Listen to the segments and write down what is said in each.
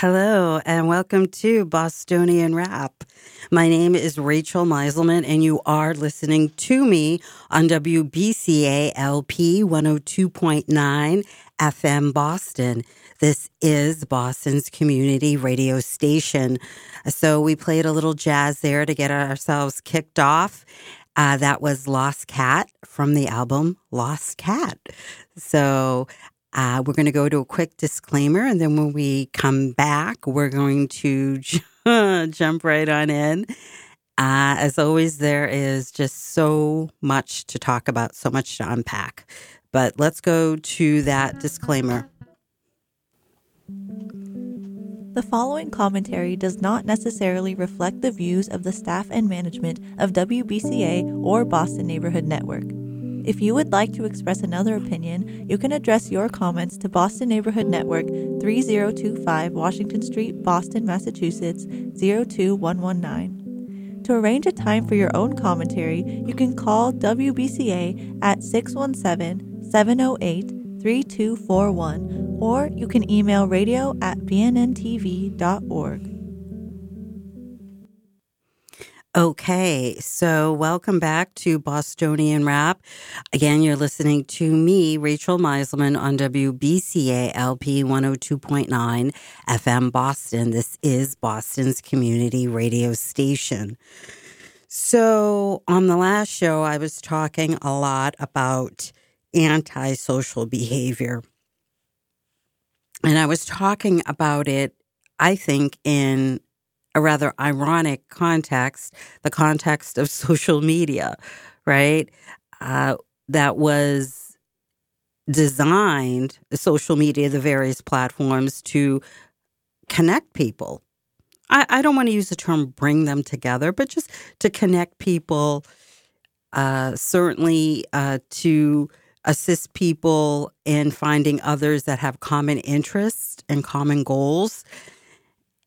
Hello, and welcome to Bostonian Rap. My name is Rachel Meiselman, and you are listening to me on WBCA LP 102.9 FM Boston. This is Boston's community radio station. So we played a little jazz there to get ourselves kicked off. Uh, that was Lost Cat from the album Lost Cat. So uh, we're going to go to a quick disclaimer, and then when we come back, we're going to jump right on in. Uh, as always, there is just so much to talk about, so much to unpack. But let's go to that disclaimer. The following commentary does not necessarily reflect the views of the staff and management of WBCA or Boston Neighborhood Network. If you would like to express another opinion, you can address your comments to Boston Neighborhood Network, 3025 Washington Street, Boston, Massachusetts 02119. To arrange a time for your own commentary, you can call WBCA at 617 708 3241 or you can email radio at bnntv.org. Okay, so welcome back to Bostonian Rap. Again, you're listening to me, Rachel Meiselman, on WBCA LP 102.9 FM Boston. This is Boston's community radio station. So, on the last show, I was talking a lot about antisocial behavior. And I was talking about it, I think, in a rather ironic context, the context of social media, right? Uh, that was designed, social media, the various platforms to connect people. I, I don't want to use the term bring them together, but just to connect people, uh, certainly uh, to assist people in finding others that have common interests and common goals.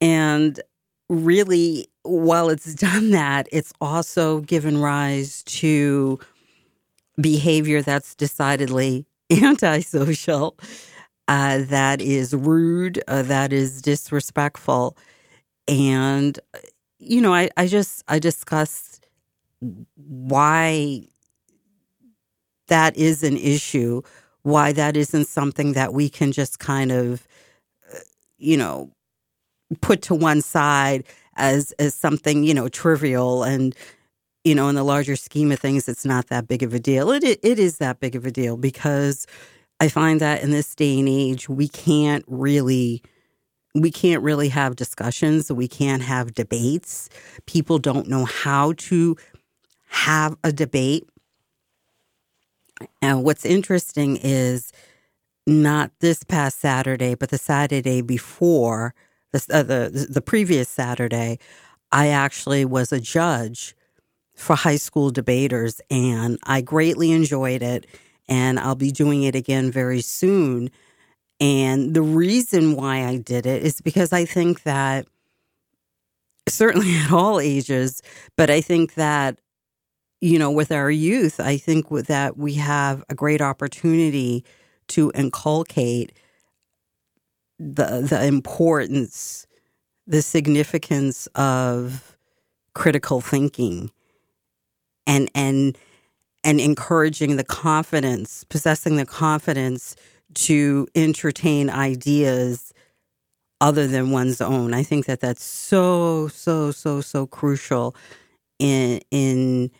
And really, while it's done that, it's also given rise to behavior that's decidedly antisocial, uh, that is rude, uh, that is disrespectful. And, you know, I, I just, I discussed why that is an issue, why that isn't something that we can just kind of, uh, you know, put to one side as as something you know trivial and you know in the larger scheme of things it's not that big of a deal. It it is that big of a deal because i find that in this day and age we can't really we can't really have discussions. We can't have debates. People don't know how to have a debate. And what's interesting is not this past saturday but the saturday before the, uh, the, the previous Saturday, I actually was a judge for high school debaters, and I greatly enjoyed it. And I'll be doing it again very soon. And the reason why I did it is because I think that certainly at all ages, but I think that, you know, with our youth, I think that we have a great opportunity to inculcate the the importance, the significance of critical thinking and and and encouraging the confidence, possessing the confidence to entertain ideas other than one's own. I think that that's so so so so crucial in in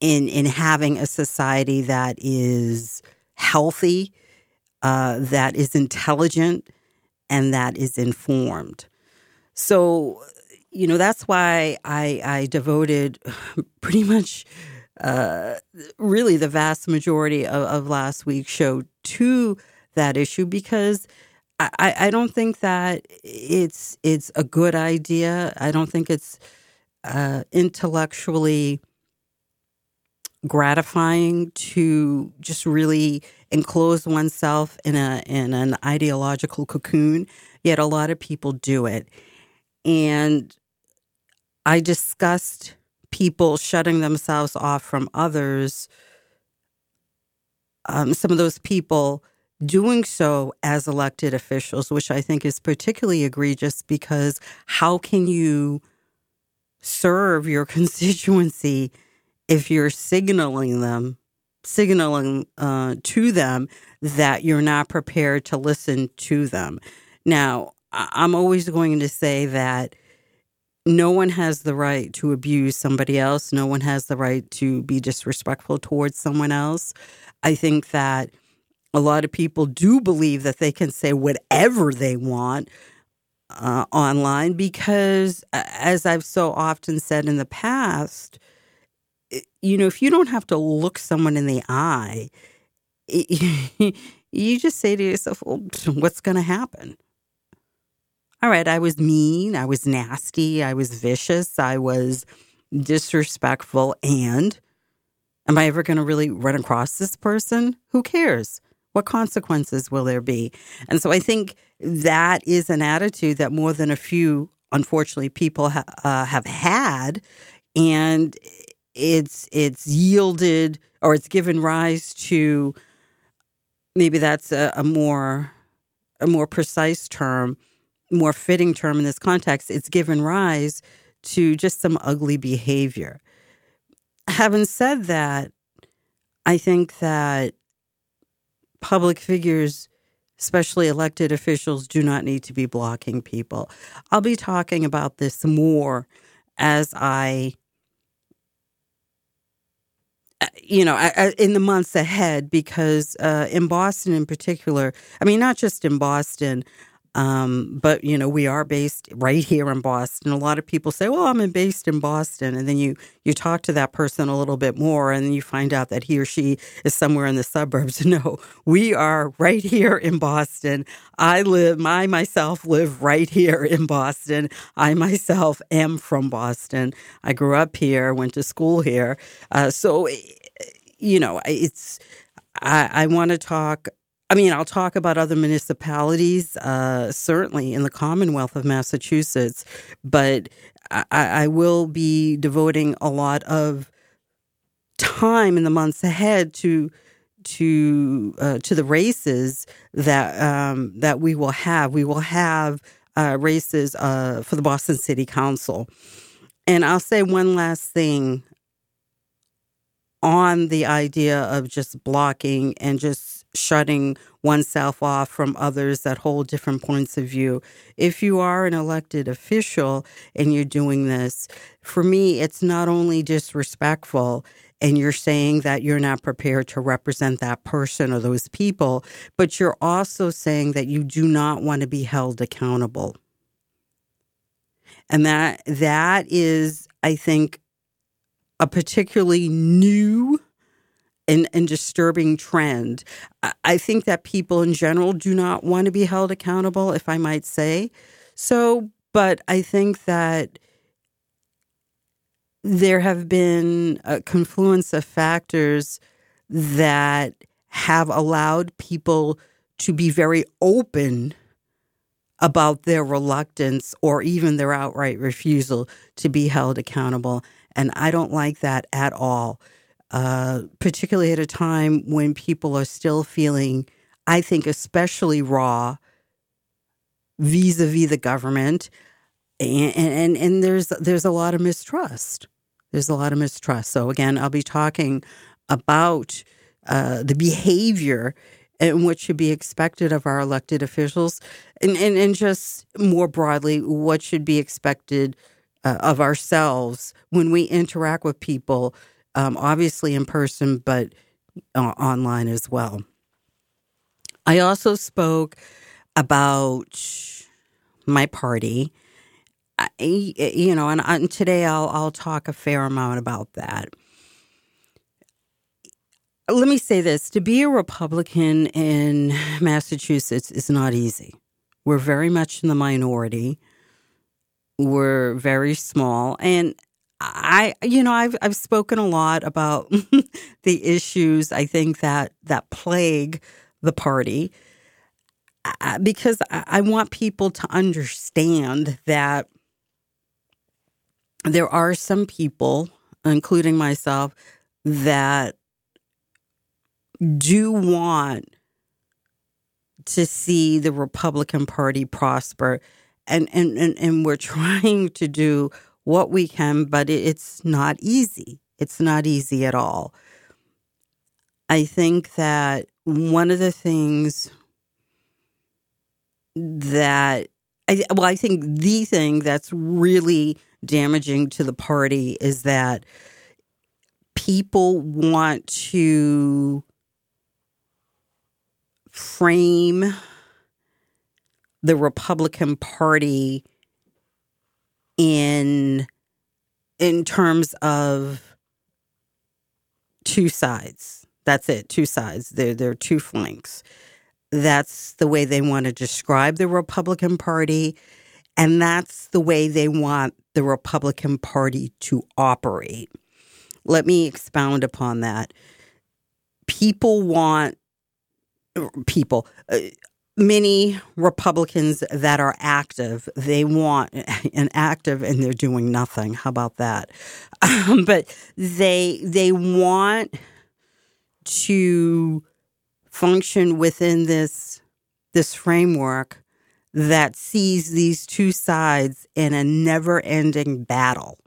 in in having a society that is healthy uh, that is intelligent and that is informed. So, you know, that's why I, I devoted pretty much uh, really the vast majority of, of, last week's show to that issue because I, I don't think that it's it's a good idea. I don't think it's uh, intellectually gratifying to just really enclose oneself in a in an ideological cocoon yet a lot of people do it. And i discussed people shutting themselves off from others um, some of those people doing so as elected officials, which I think is particularly egregious because how can you serve your constituency if you're signaling them, signaling uh, to them that you're not prepared to listen to them? Now, I'm always going to say that no one has the right to abuse somebody else. No one has the right to be disrespectful towards someone else. I think that a lot of people do believe that they can say whatever they want uh, online because, as I've so often said in the past, you know, if you don't have to look someone in the eye, you just say to yourself, well, what's going to happen? All right, I was mean, I was nasty, I was vicious, I was disrespectful, and am I ever going to really run across this person? Who cares? What consequences will there be? And so I think that is an attitude that more than a few, unfortunately, people ha- uh, have had, and it's it's yielded or it's given rise to maybe that's a, a more a more precise term, more fitting term in this context. It's given rise to just some ugly behavior. Having said that, I think that public figures, especially elected officials, do not need to be blocking people. I'll be talking about this more as I you know, in the months ahead, because uh, in Boston in particular, I mean, not just in Boston, um, but you know, we are based right here in Boston. A lot of people say, "Well, I'm based in Boston," and then you you talk to that person a little bit more, and you find out that he or she is somewhere in the suburbs. No, we are right here in Boston. I live, I myself live right here in Boston. I myself am from Boston. I grew up here, went to school here, uh, so you know, it's. I, I want to talk I mean, I'll talk about other municipalities, uh, certainly in the Commonwealth of Massachusetts, but I, I, will be devoting a lot of time in the months ahead to to uh, to the races that um, that we will have. We will have uh, races uh, for the Boston City Council, and I'll say one last thing on the idea of just blocking and just shutting oneself off from others that hold different points of view. If you are an elected official and you're doing this, for me, it's not only disrespectful and you're saying that you're not prepared to represent that person or those people, but you're also saying that you do not want to be held accountable. And that that is, I think, a particularly new and, and disturbing trend. I think that people in general do not want to be held accountable, if I might say. So, but I think that there have been a confluence of factors that have allowed people to be very open about their reluctance or even their outright refusal to be held accountable. And I don't like that at all. Uh, particularly at a time when people are still feeling, I think, especially raw vis a vis the government. And, and, and there's, there's a lot of mistrust. There's a lot of mistrust. So, again, I'll be talking about uh, the behavior and what should be expected of our elected officials, and, and, and just more broadly, what should be expected uh, of ourselves when we interact with people um, obviously in person, but uh, online as well. I also spoke about my party. I, you know, and, and today I'll I'll talk a fair amount about that. Let me say this: to be a Republican in Massachusetts is not easy. We're very much in the minority. We're very small, and I, you know, I've I've spoken a lot about the issues I think that that plague the party because I want people to understand that there are some people, including myself, that do want to see the Republican Party prosper. And, and, and, and we're trying to do what we can, but it's not easy. It's not easy at all. I think that one of the things that I, well, I think the thing that's really damaging to the party is that people want to frame the Republican Party in in terms of two sides. That's it, two sides. There are two flanks. That's the way they want to describe the Republican Party and that's the way they want the Republican Party to operate. Let me expound upon that. People want people, uh, many Republicans that are active, they want an active and they're doing nothing. How about that? Um, but they they want to function within this this framework that sees these two sides in a never-ending battle.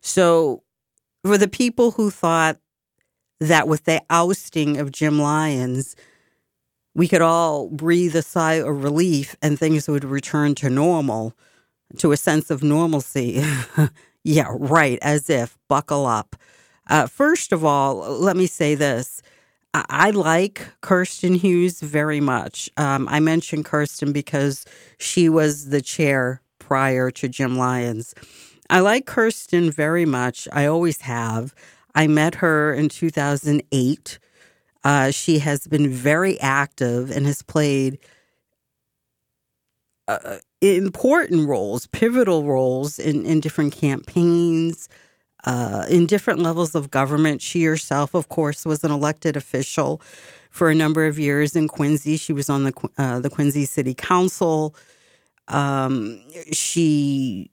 So for the people who thought that with the ousting of Jim Lyons, we could all breathe a sigh of relief and things would return to normal, to a sense of normalcy. yeah, right, as if, buckle up. Uh, first of all, let me say this. I, like Kirsten Hughes very much. Um, I mentioned Kirsten because she was the chair prior to Jim Lyons. I like Kirsten very much. I always have. I met her in 2008. Uh, she has been very active and has played uh, important roles, pivotal roles in, in different campaigns, uh, in different levels of government. She herself, of course, was an elected official for a number of years in Quincy. She was on the uh, the Quincy City Council. Um, she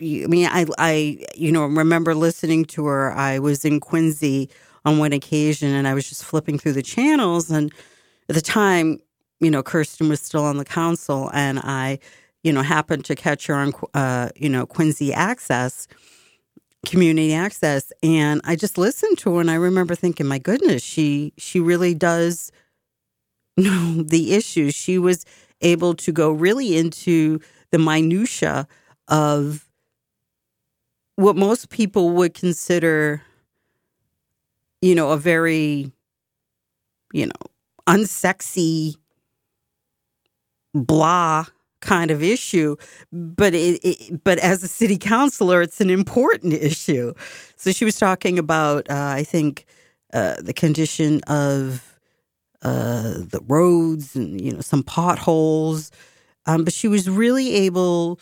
I mean, I, I, you know, remember listening to her. I was in Quincy on one occasion, and I was just flipping through the channels, and at the time, you know, Kirsten was still on the council, and I, you know, happened to catch her on, uh, you know, Quincy Access, Community Access, and I just listened to her, and I remember thinking, my goodness, she she really does know the issues. She was able to go really into the minutia of what most people would consider, you know, a very, you know, unsexy, blah kind of issue, but it, it, but as a city councilor, it's an important issue. So she was talking about, uh, I think, uh, the condition of uh, the roads and you know some potholes, um, but she was really able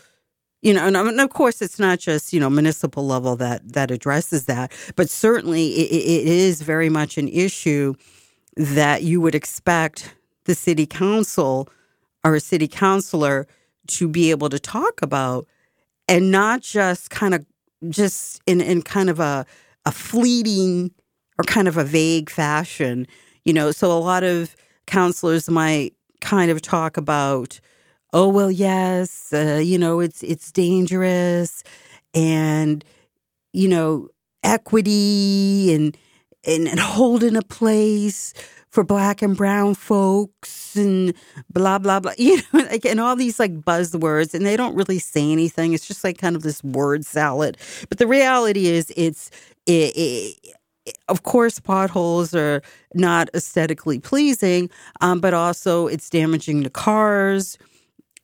you know, and, of course, it's not just you know municipal level that that addresses that, but certainly it, it is very much an issue that you would expect the city council or a city councilor to be able to talk about, and not just kind of just in in kind of a a fleeting or kind of a vague fashion. You know, so a lot of councilors might kind of talk about oh well yes uh, you know it's it's dangerous and you know equity and and, and holding a place for black and brown folks and blah blah blah you know like, and all these like buzzwords and they don't really say anything. It's just like kind of this word salad. But the reality is it's it, it, of course, potholes are not aesthetically pleasing, um, but also it's damaging to cars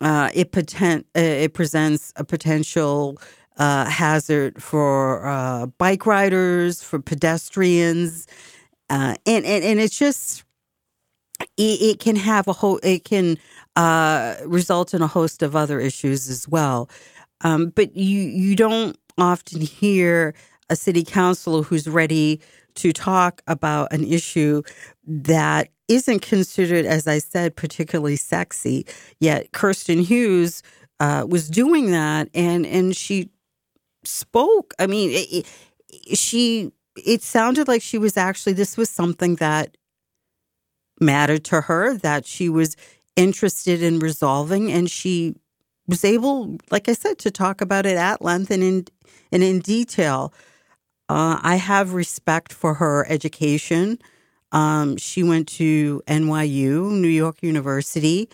uh, it potent, uh, it presents a potential uh, hazard for uh, bike riders, for pedestrians, uh, and, and and it's just it, it can have a whole it can uh, result in a host of other issues as well. Um, but you you don't often hear a city councilor who's ready to talk about an issue that isn't considered, as I said, particularly sexy. Yet Kirsten Hughes uh, was doing that, and and she spoke. I mean, it, it, she. It sounded like she was actually. This was something that mattered to her, that she was interested in resolving, and she was able, like I said, to talk about it at length and in and in detail. Uh, I have respect for her education. Um, she went to NYU, New York University,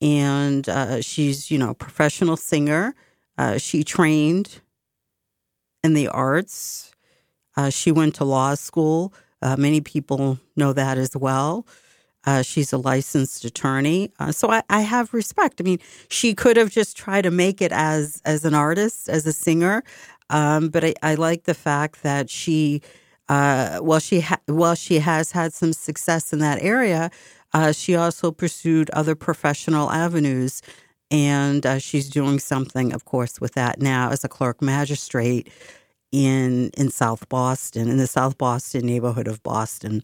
and uh, she's you know a professional singer. Uh, she trained in the arts. Uh, she went to law school. Uh, many people know that as well. Uh, she's a licensed attorney, uh, so I, I, have respect. I mean, she could have just tried to make it as as an artist, as a singer, um, but I, I, like the fact that she, uh, while she ha- while she has had some success in that area, uh, she also pursued other professional avenues, and uh, she's doing something, of course, with that now as a clerk magistrate in in South Boston, in the South Boston neighborhood of Boston,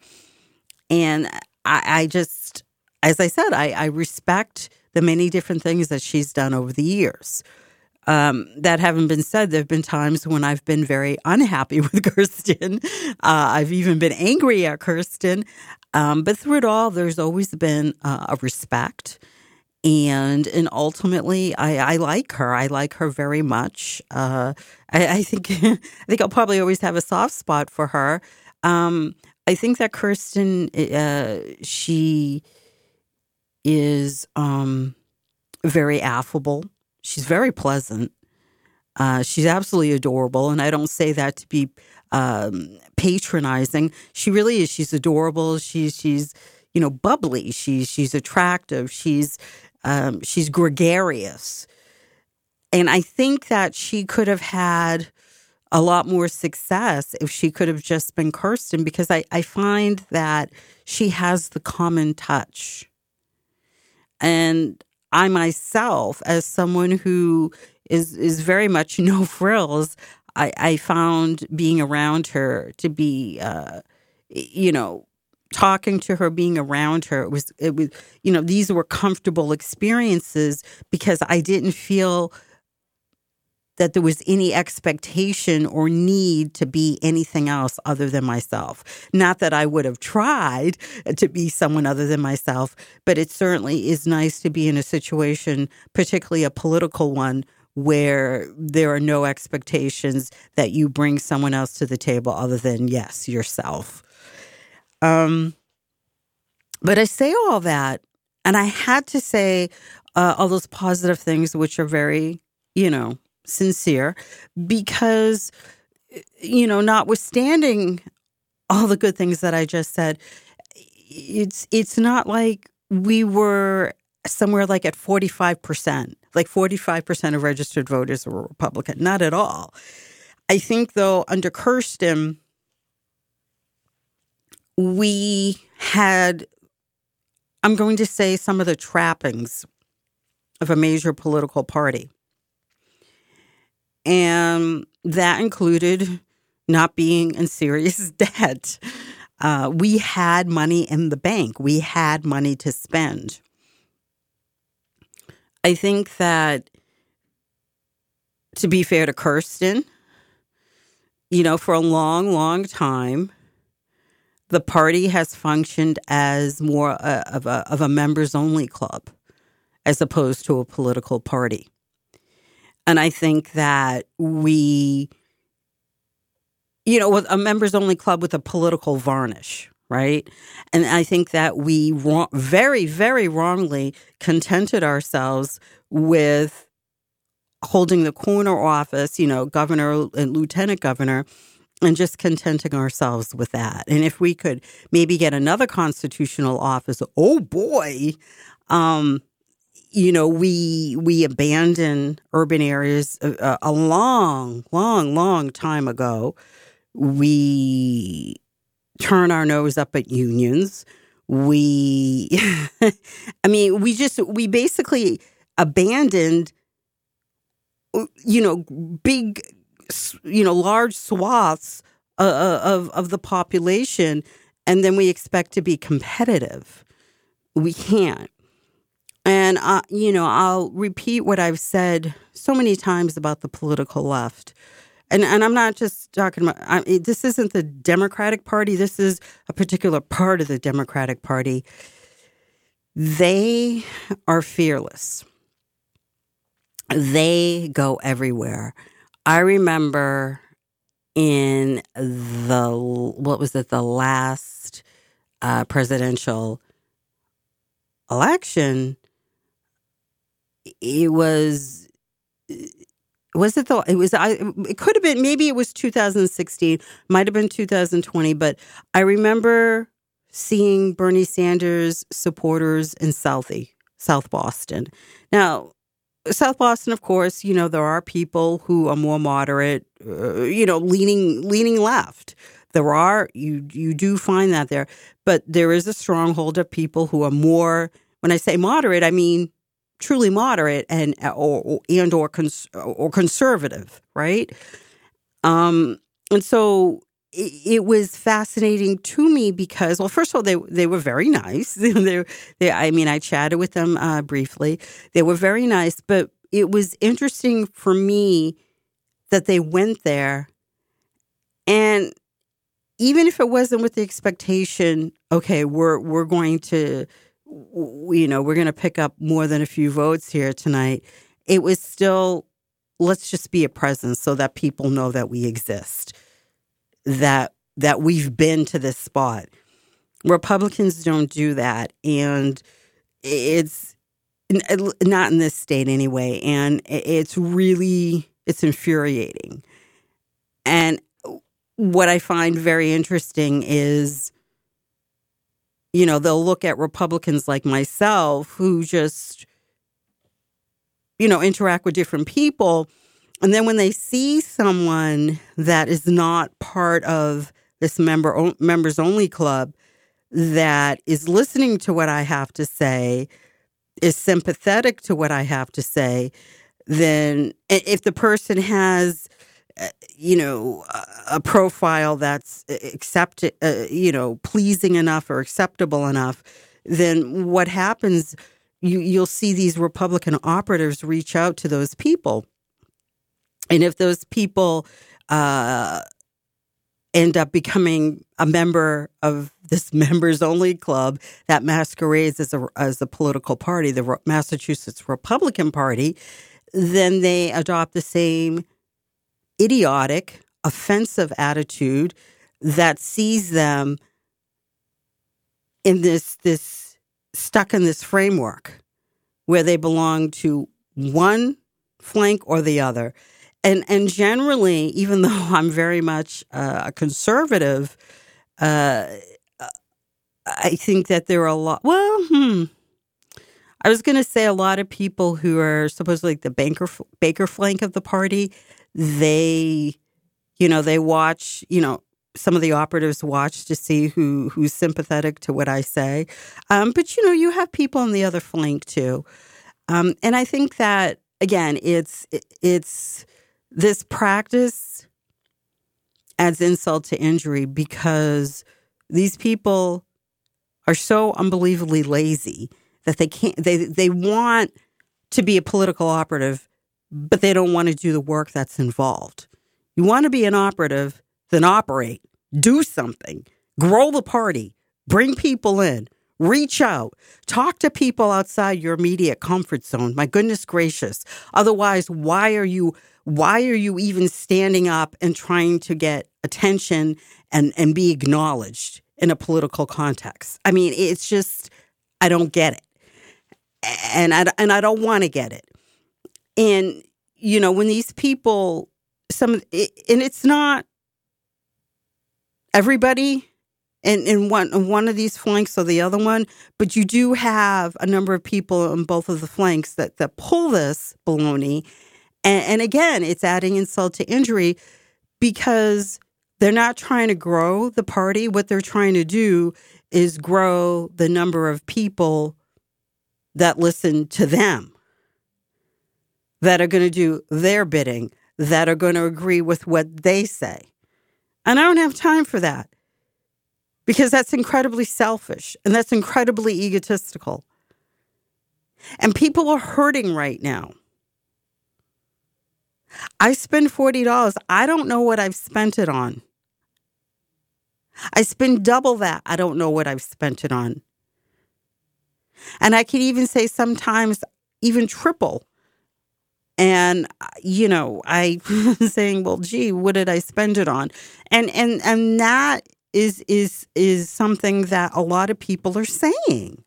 and I, I just, as I said, I, I, respect the many different things that she's done over the years. Um, that having been said, there have been times when I've been very unhappy with Kirsten. Uh, I've even been angry at Kirsten. Um, but through it all, there's always been uh, a respect. And and ultimately, I, I, like her. I like her very much. Uh, I, I, think I think I'll probably always have a soft spot for her. Um, I think that Kirsten, uh, she is um, very affable. She's very pleasant. Uh, she's absolutely adorable, and I don't say that to be um, patronizing. She really is. She's adorable. She's she's you know bubbly. She's she's attractive. She's um, she's gregarious, and I think that she could have had a lot more success if she could have just been Kirsten because I, I find that she has the common touch. And I myself, as someone who is is very much no frills, I, I found being around her to be, uh, you know, talking to her, being around her. It was, it was, you know, these were comfortable experiences because I didn't feel that there was any expectation or need to be anything else other than myself. Not that I would have tried to be someone other than myself, but it certainly is nice to be in a situation, particularly a political one, where there are no expectations that you bring someone else to the table other than, yes, yourself. Um, but I say all that, and I had to say uh, all those positive things, which are very, you know, sincere because, you know, notwithstanding all the good things that I just said, it's it's not like we were somewhere like at 45%, like 45% of registered voters were Republican. Not at all. I think, though, under Kirsten, we had, I'm going to say, some of the trappings of a major political party. And that included not being in serious debt. Uh, we had money in the bank, we had money to spend. I think that to be fair to Kirsten, you know, for a long, long time, the party has functioned as more uh, of a, of a members only club as opposed to a political party. And I think that we, you know, with a members only club with a political varnish, right? And I think that we wrong, very, very wrongly contented ourselves with holding the corner office, you know, governor and lieutenant governor, and just contenting ourselves with that. And if we could maybe get another constitutional office, oh boy, um, you know, we we abandoned urban areas a, a long, long, long time ago. We turn our nose up at unions. We, I mean, we just we basically abandoned, you know, big, you know, large swaths uh, uh, of of the population, and then we expect to be competitive. We can't. And, uh, you know, I'll repeat what I've said so many times about the political left. and and I'm not just talking about I, this isn't the Democratic Party. This is a particular part of the Democratic Party. They are fearless. They go everywhere. I remember in the what was it the last uh, presidential election it was was it the it was I it could have been maybe it was 2016 might have been 2020 but I remember seeing Bernie Sanders supporters in Southie South Boston. Now South Boston of course you know there are people who are more moderate uh, you know leaning leaning left. There are you you do find that there but there is a stronghold of people who are more when I say moderate I mean truly moderate and or and or cons- or conservative, right? Um, and so it, was fascinating to me because, well, first of all, they they were very nice. they, they, I mean, I chatted with them uh, briefly. They were very nice, but it was interesting for me that they went there, and even if it wasn't with the expectation, okay, we're we're going to you know, we're going to pick up more than a few votes here tonight. It was still, let's just be a presence so that people know that we exist, that that we've been to this spot. Republicans don't do that, and it's not in this state anyway. And it's really it's infuriating. And what I find very interesting is you know, they'll look at Republicans like myself who just, you know, interact with different people. And then when they see someone that is not part of this member members only club that is listening to what I have to say, is sympathetic to what I have to say, then if the person has you know, a profile that's accepted, uh, you know, pleasing enough or acceptable enough, then what happens? You you'll see these Republican operatives reach out to those people, and if those people uh, end up becoming a member of this members only club that masquerades as a as a political party, the Massachusetts Republican Party, then they adopt the same idiotic, offensive attitude that sees them in this this stuck in this framework where they belong to one flank or the other. And and generally, even though I'm very much uh, a conservative, uh, I think that there are a lot. Well, hmm. I was going to say a lot of people who are supposedly like the banker Baker flank of the party they, you know, they watch, you know, some of the operatives watch to see who who's sympathetic to what I say. Um, but you know, you have people on the other flank too, um, and I think that again, it's it's this practice adds insult to injury because these people are so unbelievably lazy that they can't they they want to be a political operative but they don't want to do the work that's involved. You want to be an operative, then operate, do something, grow the party, bring people in, reach out, talk to people outside your immediate comfort zone. My goodness gracious. Otherwise, why are you why are you even standing up and trying to get attention and and be acknowledged in a political context? I mean, it's just I don't get it. And I and I don't want to get it. And, you know, when these people, some, and it's not everybody in, in one one of these flanks or the other one, but you do have a number of people on both of the flanks that that pull this baloney, and, and again, it's adding insult to injury because they're not trying to grow the party. What they're trying to do is grow the number of people that listen to them that are going to do their bidding, that are going to agree with what they say. And I don't have time for that because that's incredibly selfish and that's incredibly egotistical. And people are hurting right now. I spend $40. I don't know what I've spent it on. I spend double that. I don't know what I've spent it on. And I can even say sometimes even triple. And you know, I saying, well, gee, what did I spend it on? And and and that is is is something that a lot of people are saying.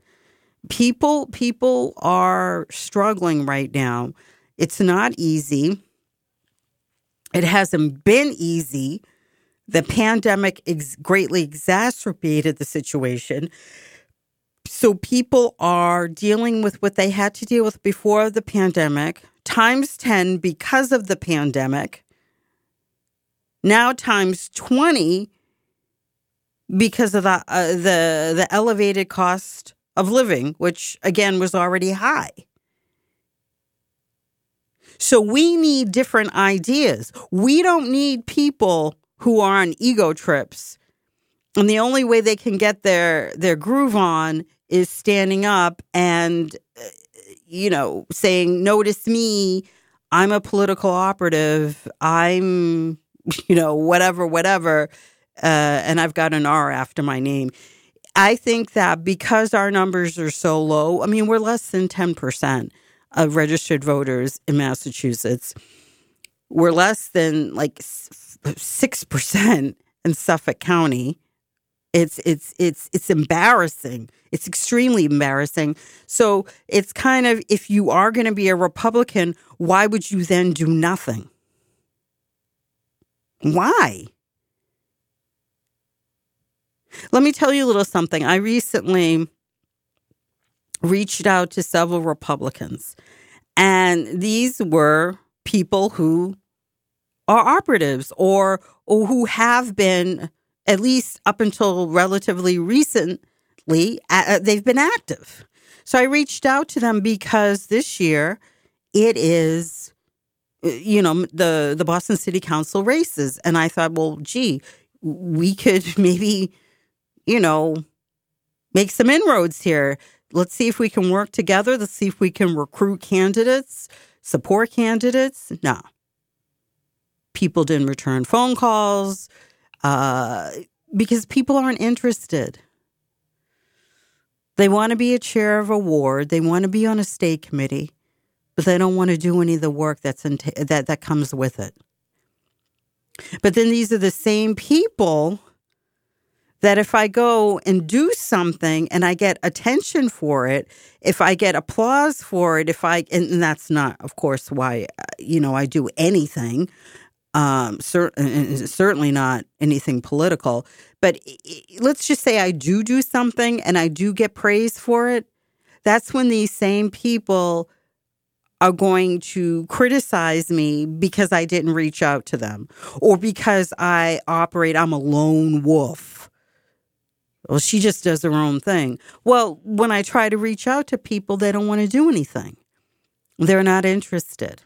People people are struggling right now. It's not easy. It hasn't been easy. The pandemic ex- greatly exacerbated the situation. So people are dealing with what they had to deal with before the pandemic, times 10 because of the pandemic, now times 20 because of the, uh, the, the elevated cost of living, which again was already high. So we need different ideas. We don't need people who are on ego trips. And the only way they can get their their groove on is standing up and uh, you know, saying notice me, I'm a political operative, I'm you know, whatever whatever uh, and I've got an R after my name. I think that because our numbers are so low, I mean, we're less than 10% of registered voters in Massachusetts. We're less than like 6% in Suffolk County. It's it's it's it's embarrassing. It's extremely embarrassing. So it's kind of if you are going to be a Republican, why would you then do nothing? Why? Let me tell you a little something. I recently reached out to several Republicans, and these were people who are operatives or, or who have been, at least up until relatively recently, uh, they've been active. So I reached out to them because this year it is, uh, you know, the, the Boston City Council races. And I thought, well, gee, we could maybe, you know, make some inroads here let's see if we can work together. Let's see if we can recruit candidates, support candidates. No. People didn't return phone calls uh, because people aren't interested. They want to be a chair of a ward, they want to be on a state committee, but they don't want to do any of the work that's t- that, that comes with it. But then these are the same people that if I go and do something and I get attention for it, if I get applause for it, if I, and that's not, of course, why, uh, you know, I do anything, um, cer- certainly not anything political, but let's just say I do do something and I do get praise for it. That's when these same people are going to criticize me because I didn't reach out to them or because I operate, I'm a lone wolf well, she just does her own thing. Well, when I try to reach out to people, they don't want to do anything. They're not interested.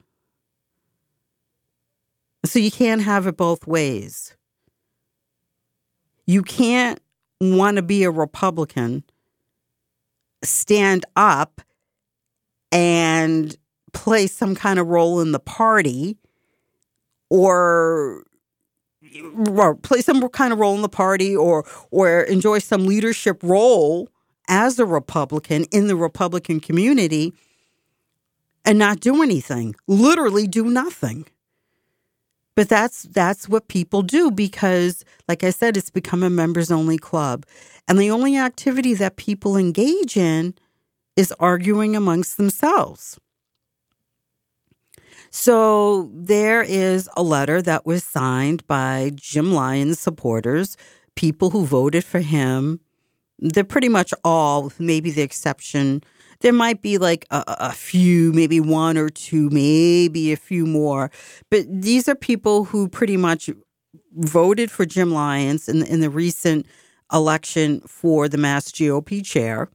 So you can't have it both ways. You can't want to be a Republican, stand up and play some kind of role in the party or or play some kind of role in the party or or enjoy some leadership role as a Republican in the Republican community and not do anything. Literally do nothing. But that's that's what people do because like I said it's become a members only club. And the only activity that people engage in is arguing amongst themselves. So there is a letter that was signed by Jim Lyons supporters, people who voted for him. They're pretty much all, maybe the exception. There might be like a, a few, maybe one or two, maybe a few more. But these are people who pretty much voted for Jim Lyons in, in the recent election for the Mass GOP chair.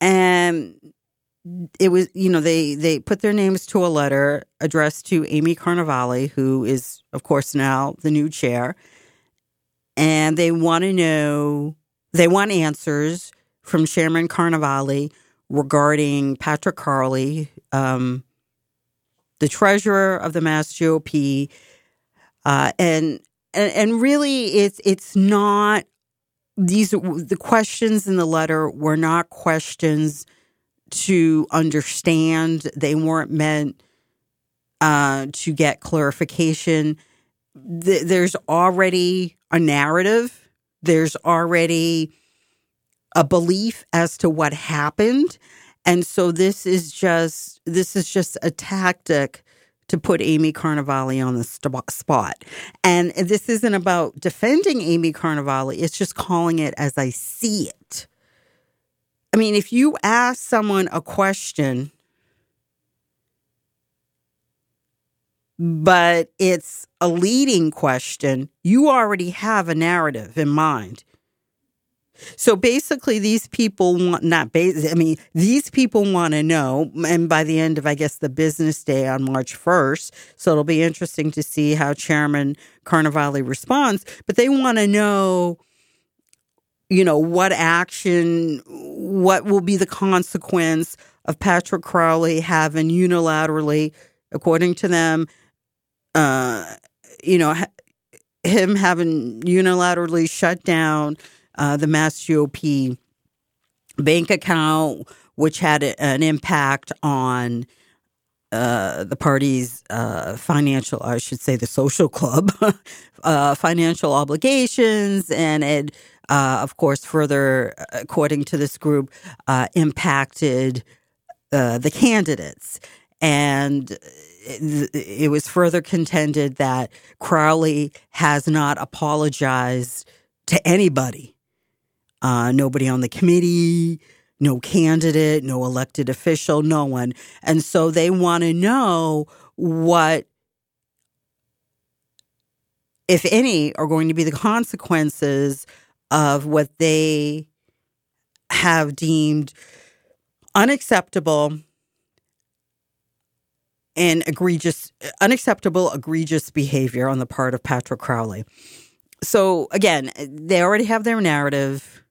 And it was you know they they put their names to a letter addressed to Amy Carnevale, who is of course now the new chair, and they want to know they want answers from Chairman Carnevale regarding Patrick Crowley, um, the treasurer of the Mass GOP, uh, and, and and really, it's it's not these the questions in the letter were not questions to understand. They weren't meant uh, to get clarification. Th- there's already a narrative. There's already a belief as to what happened, and so this is just this is just a tactic to put Amy Carnevale on the st- spot. And this isn't about defending Amy Carnevale, it's just calling it as I see it. I mean, if you ask someone a question, but it's a leading question, you already have a narrative in mind. So basically, these people want not base. I mean, these people want to know, and by the end of I guess the business day on March first, so it'll be interesting to see how Chairman Carnevale responds. But they want to know, you know, what action, what will be the consequence of Patrick Crowley having unilaterally, according to them, uh, you know, him having unilaterally shut down uh, the Mass GOP bank account, which had an impact on uh, the party's uh, financial, I should say, the social club uh, financial obligations, and it, uh, of course, further, according to this group, uh, impacted the candidates. And it, it was further contended that Crowley has not apologized to anybody uh, nobody on the committee, no candidate, no elected official, no one. And so they want to know what, if any, are going to be the consequences of what they have deemed unacceptable and egregious, unacceptable, egregious behavior on the part of Patrick Crowley. So again, they already have their narrative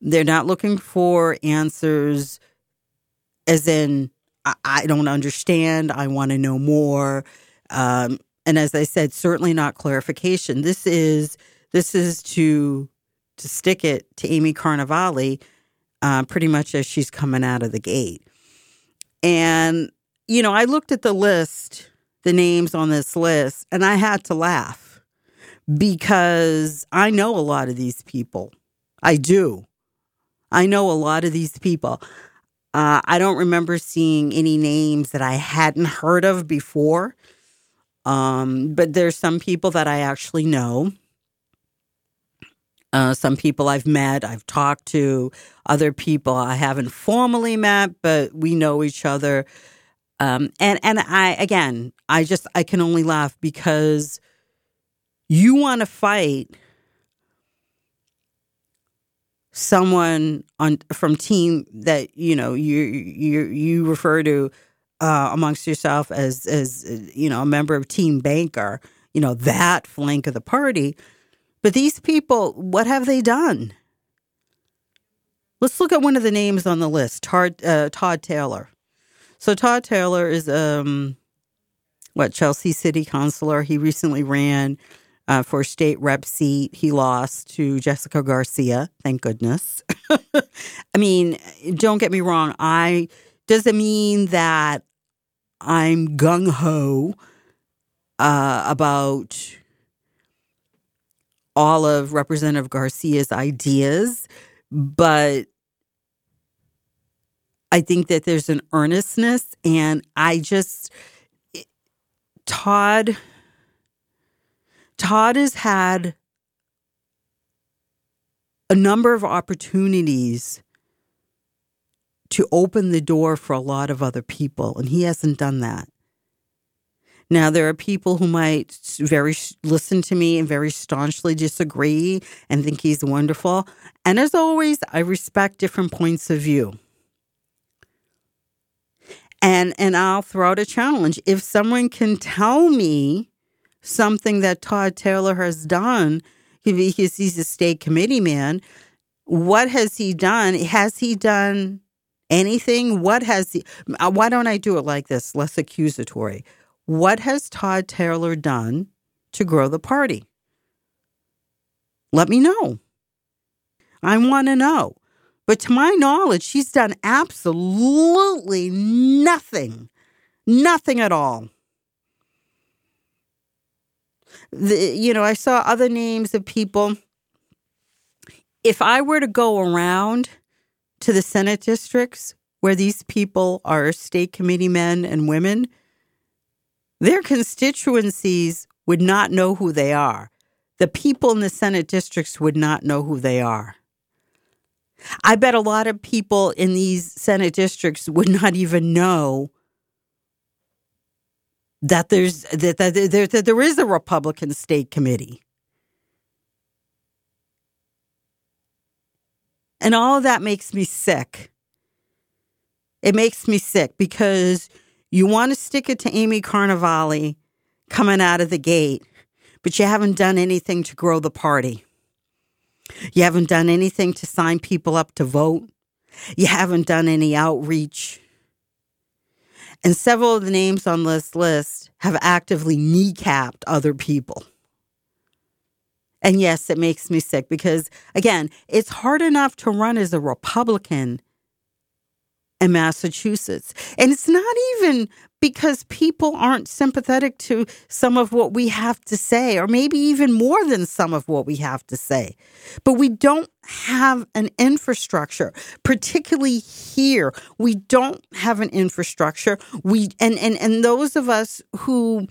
they're not looking for answers as in, I, I don't understand, I want to know more. Um, and as I said, certainly not clarification. This is this is to to stick it to Amy Carnevale, uh, pretty much as she's coming out of the gate. And you know, I looked at the list, the names on this list, and I had to laugh because I know a lot of these people. I do. I know a lot of these people. Uh, I don't remember seeing any names that I hadn't heard of before. Um, but there's some people that I actually know. Uh, some people I've met, I've talked to, other people I haven't formally met, but we know each other. Um, and and I again, I just I can only laugh because you want to fight someone on from team that you know you you you refer to uh, amongst yourself as as you know a member of team banker you know that flank of the party. But these people what have they done? Let's look at one of the names on the list todd, uh, todd taylor. So todd taylor is um what chelsea city councilor. He recently ran uh, for state rep seat. He lost to Jessica Garcia. Thank goodness. I mean, don't get me wrong. I doesn't mean that I'm gung ho uh, about all of Representative Garcia's ideas, but I think that there's an earnestness, and I just Todd Todd has had a number of opportunities to open the door for a lot of other people, and he hasn't done that. Now, there are people who might very listen to me and very staunchly disagree and think he's wonderful. And as always, I respect different points of view. And and I'll throw out a challenge. If someone can tell me something that Todd Taylor has done because he's a state committee man. What has he done? Has he done Anything, what has the, uh, why don't I do it like this, less accusatory? What has Todd Taylor done to grow the party? Let me know. I want to know. But to my knowledge, she's done absolutely nothing. Nothing at all. The, you know, I saw other names of people. If I were to go around to the Senate districts where these people are state committee men and women, their constituencies would not know who they are. The people in the Senate districts would not know who they are. I bet a lot of people in these Senate districts would not even know that there's that, that, that, that there is a Republican state committee. And all of that makes me sick. It makes me sick because you want to stick it to Amy Carnevale coming out of the gate, but you haven't done anything to grow the party. You haven't done anything to sign people up to vote. You haven't done any outreach. And several of the names on this list have actively kneecapped other people. And yes, it makes me sick because, again, it's hard enough to run as a Republican in Massachusetts. And it's not even because people aren't sympathetic to some of what we have to say, or maybe even more than some of what we have to say. But we don't have an infrastructure, particularly here. We don't have an infrastructure. We and and and those of us who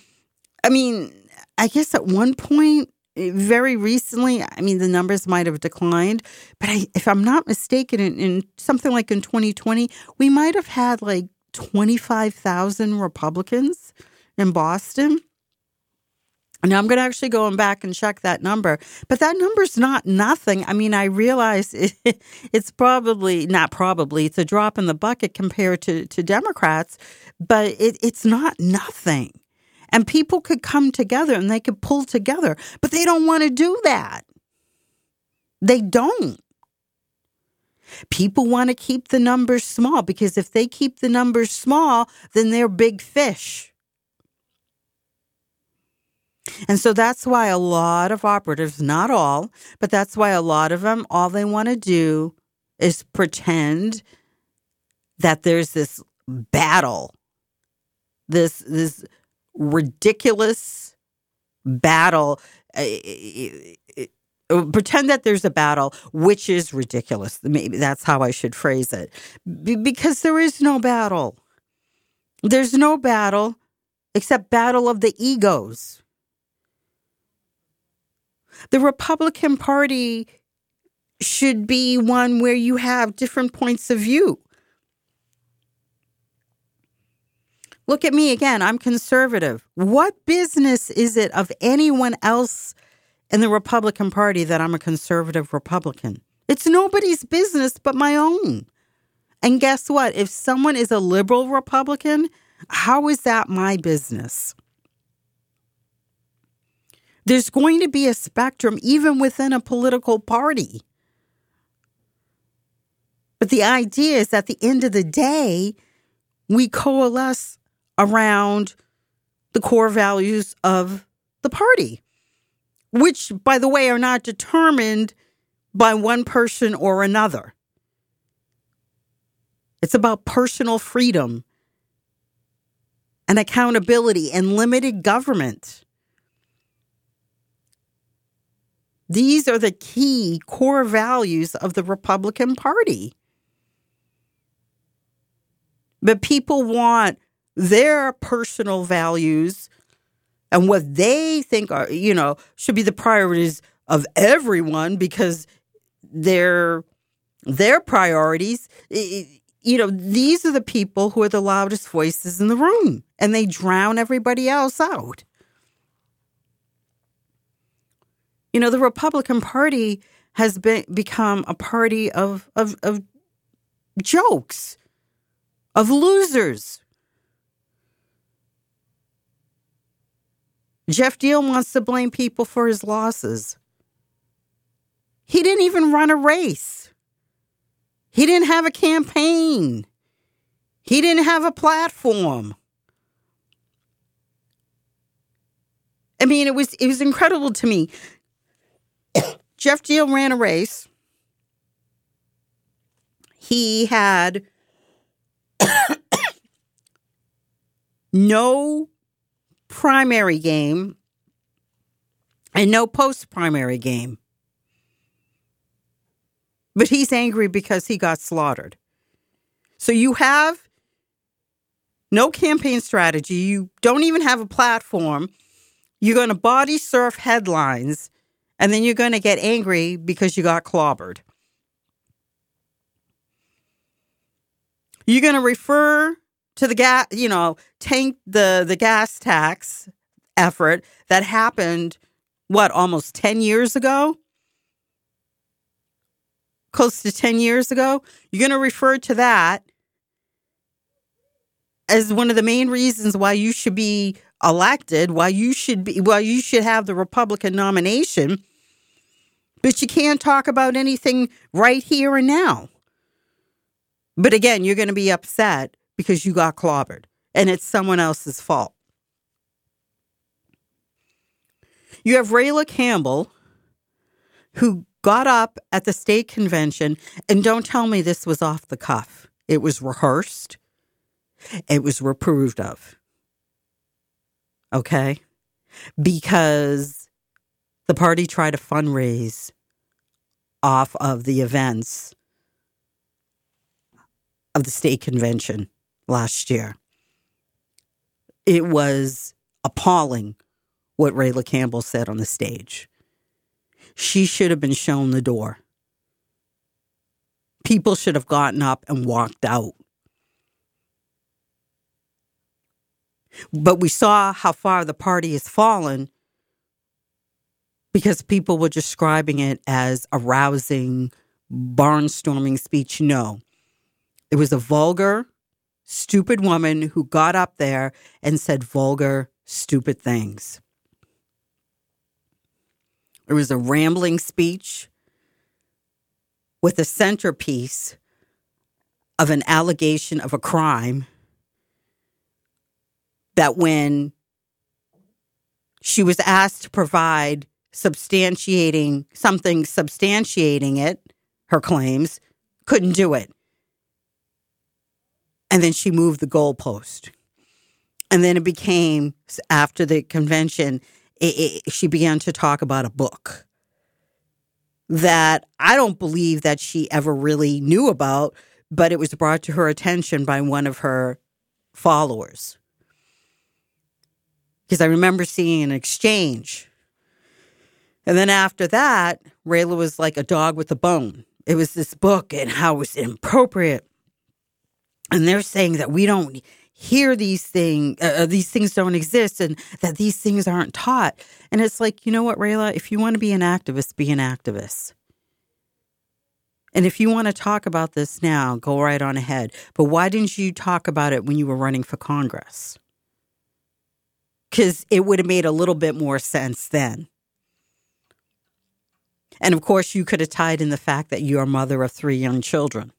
I mean, I guess at one point very recently, I mean, the numbers might have declined, but I, if I'm not mistaken, in, in something like in 2020, we might have had like 25,000 Republicans in Boston. Now I'm going to actually go back and check that number, but that number's not nothing. I mean, I realize it, it's probably not probably it's a drop in the bucket compared to to Democrats, but it, it's not nothing. And people could come together and they could pull together, but they don't want to do that. They don't. People want to keep the numbers small because if they keep the numbers small, then they're big fish. And so that's why a lot of operatives, not all, but that's why a lot of them, all they want to do is pretend that there's this battle, this, this ridiculous battle. Uh, uh, pretend that there's a battle, which is ridiculous. Maybe that's how I should phrase it. because there is no battle. There's no battle except battle of the egos. The Republican Party should be one where you have different points of view. Look at me again. I'm conservative. What business is it of anyone else in the Republican Party that I'm a conservative Republican? It's nobody's business but my own. And guess what? If someone is a liberal Republican, how is that my business? There's going to be a spectrum even within a political party. But the idea is at the end of the day, we coalesce around the core values of the party, which, by the way, are not determined by one person or another. It's about personal freedom and accountability and limited government. These are the key core values of the Republican Party. But people want their personal values and what they think are, you know, should be the priorities of everyone because their their priorities you know these are the people who are the loudest voices in the room and they drown everybody else out. You know the republican party has been become a party of of, of jokes of losers Geoff Diehl wants to blame people for his losses. He didn't even run a race. He didn't have a campaign. He didn't have a platform. I mean, it was it was incredible to me. Geoff Diehl ran a race. He had no primary game and no post primary game. But he's angry because he got slaughtered. So you have no campaign strategy. You don't even have a platform. You're going to body surf headlines and then you're going to get angry because you got clobbered. You're going to refer to the gas, you know, tank the the gas tax effort that happened what almost 10 years ago? Close to 10 years ago. You're going to refer to that as one of the main reasons why you should be elected, why you should be why you should have the Republican nomination. But you can't talk about anything right here and now. But again, you're going to be upset because you got clobbered and it's someone else's fault. You have Rayla Campbell, who got up at the state convention, and don't tell me this was off the cuff. It was rehearsed, it was reproved of. Okay? Because the party tried to fundraise off of the events of the state convention last year. It was appalling what Rayla Campbell said on the stage. She should have been shown the door. People should have gotten up and walked out. But we saw how far the party has fallen because people were describing it as a rousing, barnstorming speech. No, it was a vulgar, stupid woman who got up there and said vulgar, stupid things. It was a rambling speech with a centerpiece of an allegation of a crime that when she was asked to provide substantiating something substantiating it her claims couldn't do it and then she moved the goalpost and then it became after the convention it, it, she began to talk about a book that I don't believe that she ever really knew about, but it was brought to her attention by one of her followers. Because I remember seeing an exchange. And then after that, Rayla was like a dog with a bone. It was this book and how it was inappropriate. And they're saying that we don't hear these things, uh, uh, these things don't exist, and that these things aren't taught. And it's like, you know what, Rayla? If you want to be an activist, be an activist. And if you want to talk about this now, go right on ahead. But why didn't you talk about it when you were running for Congress? Because it would have made a little bit more sense then. And of course, you could have tied in the fact that you're a mother of three young children.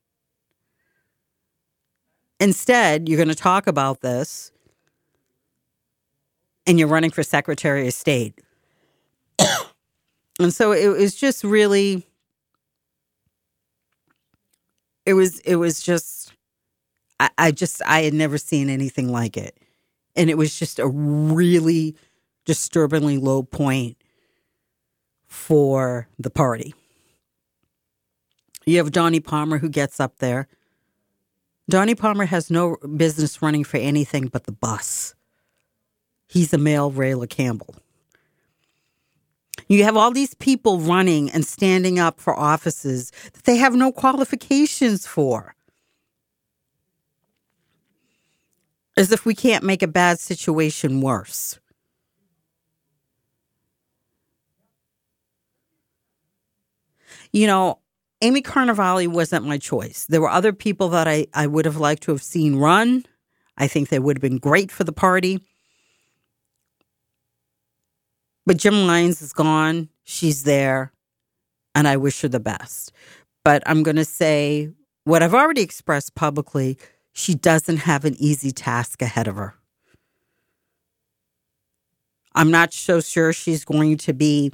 Instead, you're going to talk about this and you're running for Secretary of State. and so it was just really it was it was just I, I just I had never seen anything like it. And it was just a really disturbingly low point for the party. You have Johnny Palmer who gets up there Donnie Palmer has no business running for anything but the bus. He's a male Rayla Campbell. You have all these people running and standing up for offices that they have no qualifications for. As if we can't make a bad situation worse. You know, Amy Carnevale wasn't my choice. There were other people that I, I would have liked to have seen run. I think they would have been great for the party. But Jim Lyons is gone. She's there. And I wish her the best. But I'm going to say what I've already expressed publicly, she doesn't have an easy task ahead of her. I'm not so sure she's going to be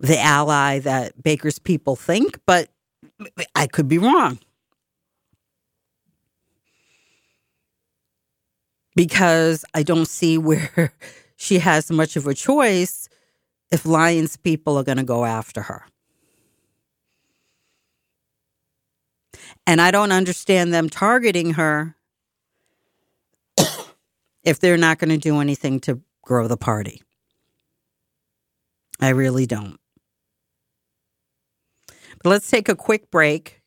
the ally that Baker's people think, but I could be wrong. Because I don't see where she has much of a choice if Lyons people are going to go after her. And I don't understand them targeting her if they're not going to do anything to grow the party. I really don't. But let's take a quick break.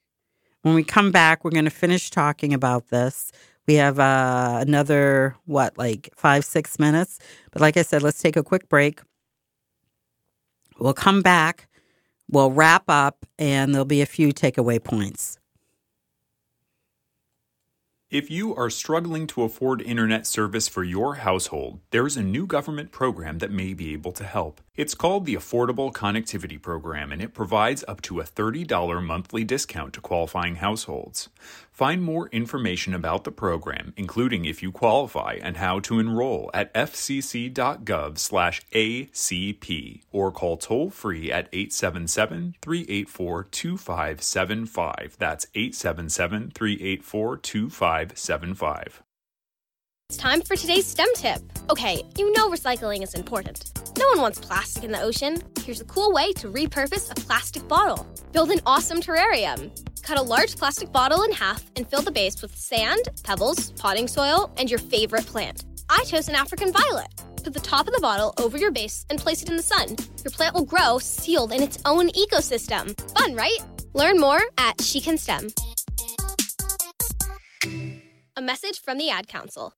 When we come back, we're going to finish talking about this. We have uh, another, what, like five, six minutes? But like I said, let's take a quick break. We'll come back, we'll wrap up, and there'll be a few takeaway points. If you are struggling to afford internet service for your household, there is a new government program that may be able to help. It's called the Affordable Connectivity Program, and it provides up to a $30 monthly discount to qualifying households. Find more information about the program, including if you qualify and how to enroll at fcc.gov/acp or call toll-free at 877-384-2575. That's 877-384-2575. It's time for today's STEM tip. Okay, you know recycling is important. No one wants plastic in the ocean. Here's a cool way to repurpose a plastic bottle. Build an awesome terrarium. Cut a large plastic bottle in half and fill the base with sand, pebbles, potting soil, and your favorite plant. I chose an African violet. Put the top of the bottle over your base and place it in the sun. Your plant will grow sealed in its own ecosystem. Fun, right? Learn more at She Can STEM. A message from the Ad Council.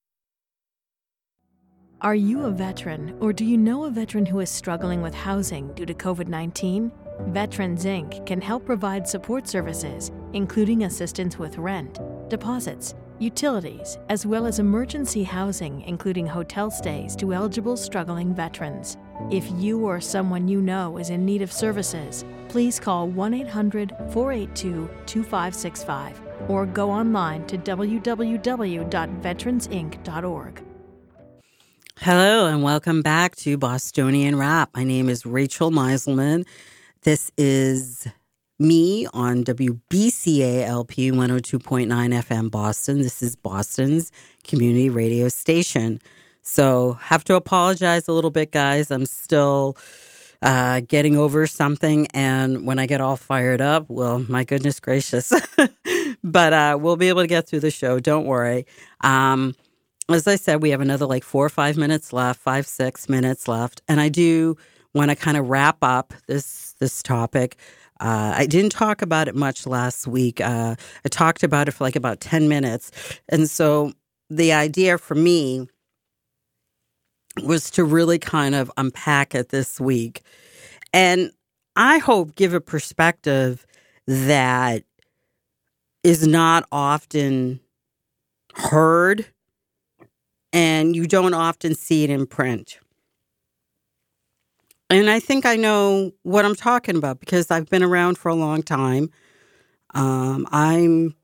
Are you a veteran or do you know a veteran who is struggling with housing due to COVID 19? Veterans Inc. can help provide support services, including assistance with rent, deposits, utilities, as well as emergency housing, including hotel stays to eligible struggling veterans. If you or someone you know is in need of services, please call 1 800 482 2565 or go online to www.veteransinc.org. Hello, and welcome back to Bostonian Rap. My name is Rachel Meiselman. This is me on WBCALP 102.9 FM Boston. This is Boston's community radio station. So, have to apologize a little bit, guys. I'm still uh, getting over something, and when I get all fired up, well, my goodness gracious. but uh, we'll be able to get through the show. Don't worry. Um, as I said, we have another like four or five minutes left, five, six minutes left. And I do want to kind of wrap up this this topic. Uh, I didn't talk about it much last week. Uh, I talked about it for like about 10 minutes. And so the idea for me was to really kind of unpack it this week. And I hope give a perspective that is not often heard and you don't often see it in print. And I think I know what I'm talking about because I've been around for a long time. Um, I'm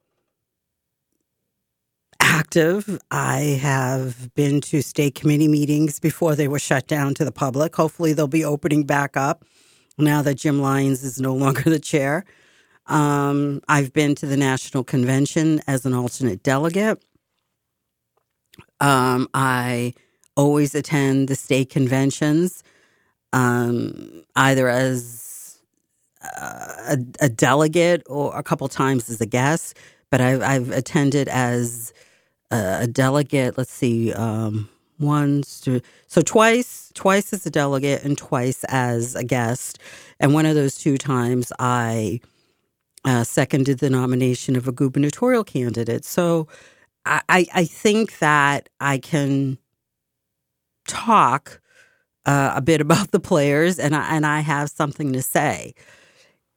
active. I have been to state committee meetings before they were shut down to the public. Hopefully, they'll be opening back up now that Jim Lyons is no longer the chair. Um, I've been to the national convention as an alternate delegate. Um, I always attend the state conventions, um, either as a, a, delegate or a couple times as a guest. But I've, I've attended as a, a, delegate. Let's see, um, once, so twice, twice as a delegate and twice as a guest. And one of those two times, I uh, seconded the nomination of a gubernatorial candidate. So I, I think that I can talk uh, a bit about the players and I, and I have something to say.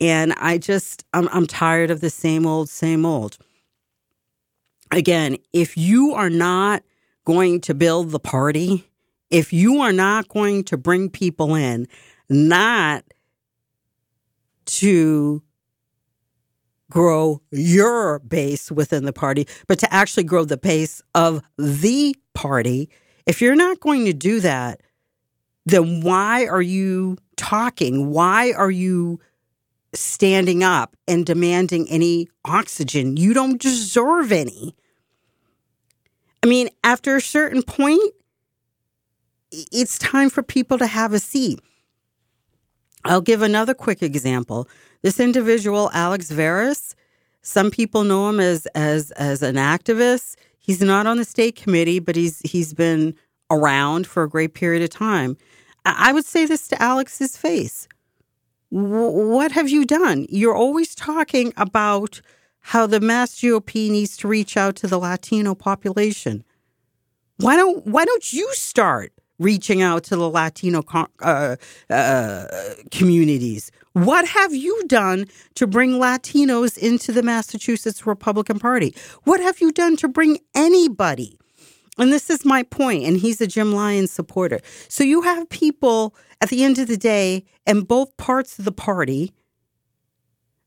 And I just, I'm, I'm tired of the same old, same old. Again, if you are not going to build the party, if you are not going to bring people in, not to grow your base within the party, but to actually grow the base of the party. If you're not going to do that, then why are you talking? Why are you standing up and demanding any oxygen? You don't deserve any. I mean, after a certain point, it's time for people to have a seat. I'll give another quick example. This individual, Alex Veras, some people know him as as as an activist. He's not on the state committee, but he's he's been around for a great period of time. I would say this to Alex's face. what have you done? You're always talking about how the Mass GOP needs to reach out to the Latino population. Why don't Why don't you start reaching out to the Latino uh, uh, communities. What have you done to bring Latinos into the Massachusetts Republican Party? What have you done to bring anybody? And this is my point, and he's a Jim Lyons supporter. So you have people at the end of the day in both parts of the party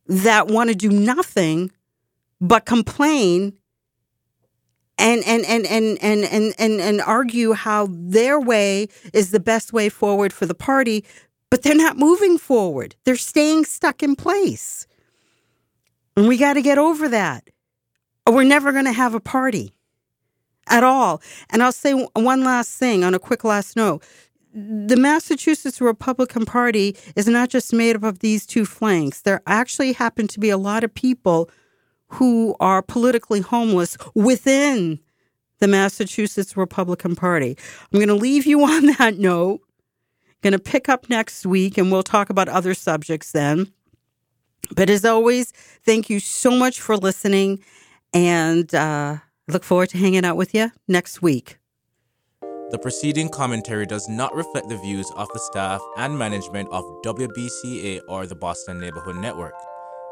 that want to do nothing but complain and and and and and and and, and argue how their way is the best way forward for the party, but they're not moving forward. They're staying stuck in place. And we got to get over that. Or we're never going to have a party at all. And I'll say one last thing on a quick last note. The Massachusetts Republican Party is not just made up of these two flanks. There actually happen to be a lot of people who are politically homeless within the Massachusetts Republican Party. I'm going to leave you on that note. Going to pick up next week and we'll talk about other subjects then. But as always, thank you so much for listening and uh, look forward to hanging out with you next week. The preceding commentary does not reflect the views of the staff and management of WBCA or the Boston Neighborhood Network.